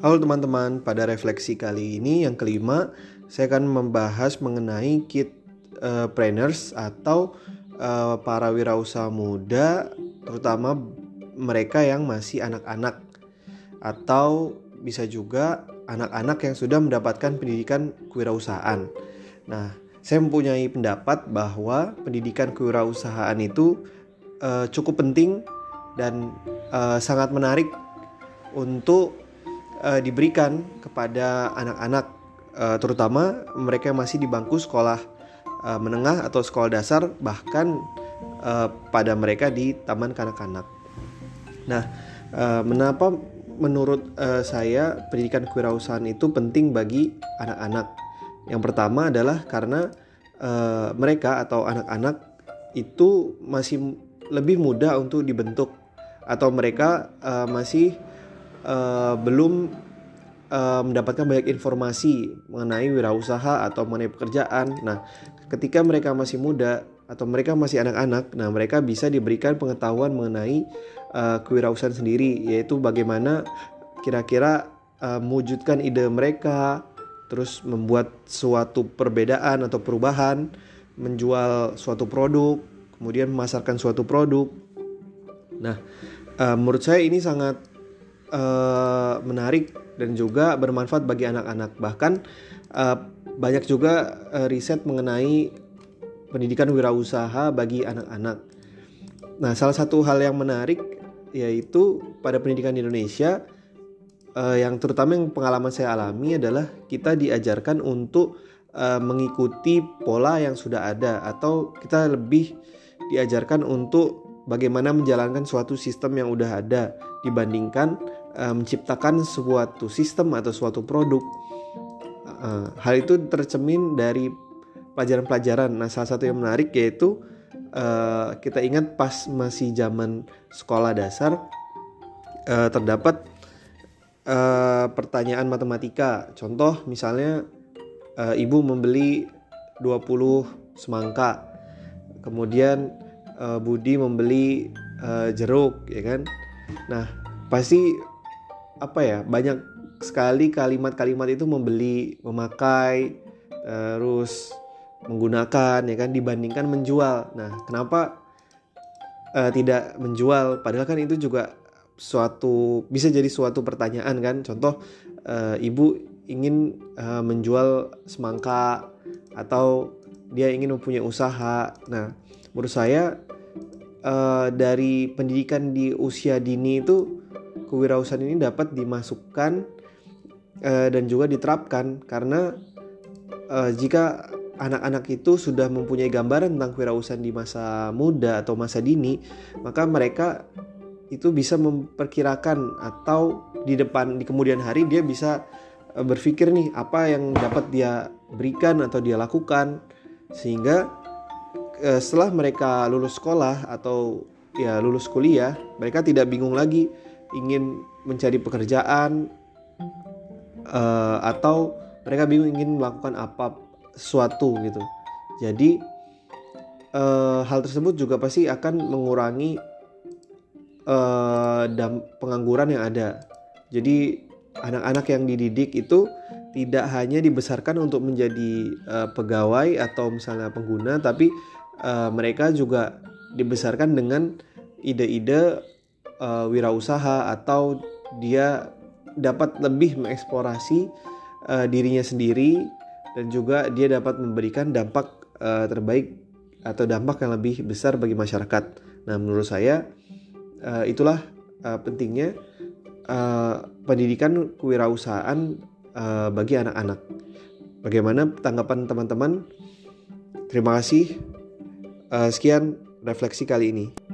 Halo teman-teman, pada refleksi kali ini yang kelima, saya akan membahas mengenai kit uh, trainers atau uh, para wirausaha muda, terutama mereka yang masih anak-anak atau bisa juga anak-anak yang sudah mendapatkan pendidikan kewirausahaan. Nah, saya mempunyai pendapat bahwa pendidikan kewirausahaan itu uh, cukup penting dan uh, sangat menarik untuk uh, diberikan kepada anak-anak uh, terutama mereka yang masih di bangku sekolah uh, menengah atau sekolah dasar bahkan uh, pada mereka di taman kanak-kanak. Nah, uh, mengapa menurut uh, saya pendidikan kewirausahaan itu penting bagi anak-anak? Yang pertama adalah karena uh, mereka atau anak-anak itu masih lebih mudah untuk dibentuk atau mereka uh, masih uh, belum uh, mendapatkan banyak informasi mengenai wirausaha atau mengenai pekerjaan. Nah, ketika mereka masih muda atau mereka masih anak-anak, nah mereka bisa diberikan pengetahuan mengenai uh, kewirausahaan sendiri, yaitu bagaimana kira-kira uh, mewujudkan ide mereka, terus membuat suatu perbedaan atau perubahan, menjual suatu produk, kemudian memasarkan suatu produk. Nah, uh, menurut saya ini sangat uh, menarik dan juga bermanfaat bagi anak-anak. Bahkan uh, banyak juga uh, riset mengenai pendidikan wirausaha bagi anak-anak. Nah, salah satu hal yang menarik yaitu pada pendidikan di Indonesia uh, yang terutama yang pengalaman saya alami adalah kita diajarkan untuk uh, mengikuti pola yang sudah ada atau kita lebih diajarkan untuk bagaimana menjalankan suatu sistem yang udah ada dibandingkan uh, menciptakan suatu sistem atau suatu produk. Uh, hal itu tercemin dari pelajaran-pelajaran. Nah, salah satu yang menarik yaitu uh, kita ingat pas masih zaman sekolah dasar terdapat pertanyaan matematika. Contoh misalnya ibu membeli 20 semangka. Kemudian Budi membeli jeruk ya kan nah pasti apa ya banyak sekali kalimat-kalimat itu membeli memakai terus menggunakan ya kan dibandingkan menjual. Nah kenapa uh, tidak menjual? Padahal kan itu juga suatu bisa jadi suatu pertanyaan kan. Contoh uh, ibu ingin uh, menjual semangka atau dia ingin mempunyai usaha. Nah menurut saya uh, dari pendidikan di usia dini itu kewirausahaan ini dapat dimasukkan uh, dan juga diterapkan. Karena uh, jika anak-anak itu sudah mempunyai gambaran tentang kewirausahaan di masa muda atau masa dini, maka mereka itu bisa memperkirakan atau di depan di kemudian hari dia bisa berpikir nih apa yang dapat dia berikan atau dia lakukan. Sehingga Eh, setelah mereka lulus sekolah atau ya lulus kuliah, mereka tidak bingung lagi ingin mencari pekerjaan uh, atau mereka bingung ingin melakukan apa sesuatu gitu. Jadi uh, hal tersebut juga pasti akan mengurangi uh, pengangguran yang ada. Jadi anak-anak yang dididik itu tidak hanya dibesarkan untuk menjadi uh, pegawai atau misalnya pengguna, tapi uh, mereka juga dibesarkan dengan ide-ide uh, wirausaha atau dia dapat lebih mengeksplorasi uh, dirinya sendiri dan juga dia dapat memberikan dampak uh, terbaik atau dampak yang lebih besar bagi masyarakat. Nah, menurut saya uh, itulah uh, pentingnya uh, pendidikan kewirausahaan uh, bagi anak-anak. Bagaimana tanggapan teman-teman? Terima kasih. Uh, sekian refleksi kali ini.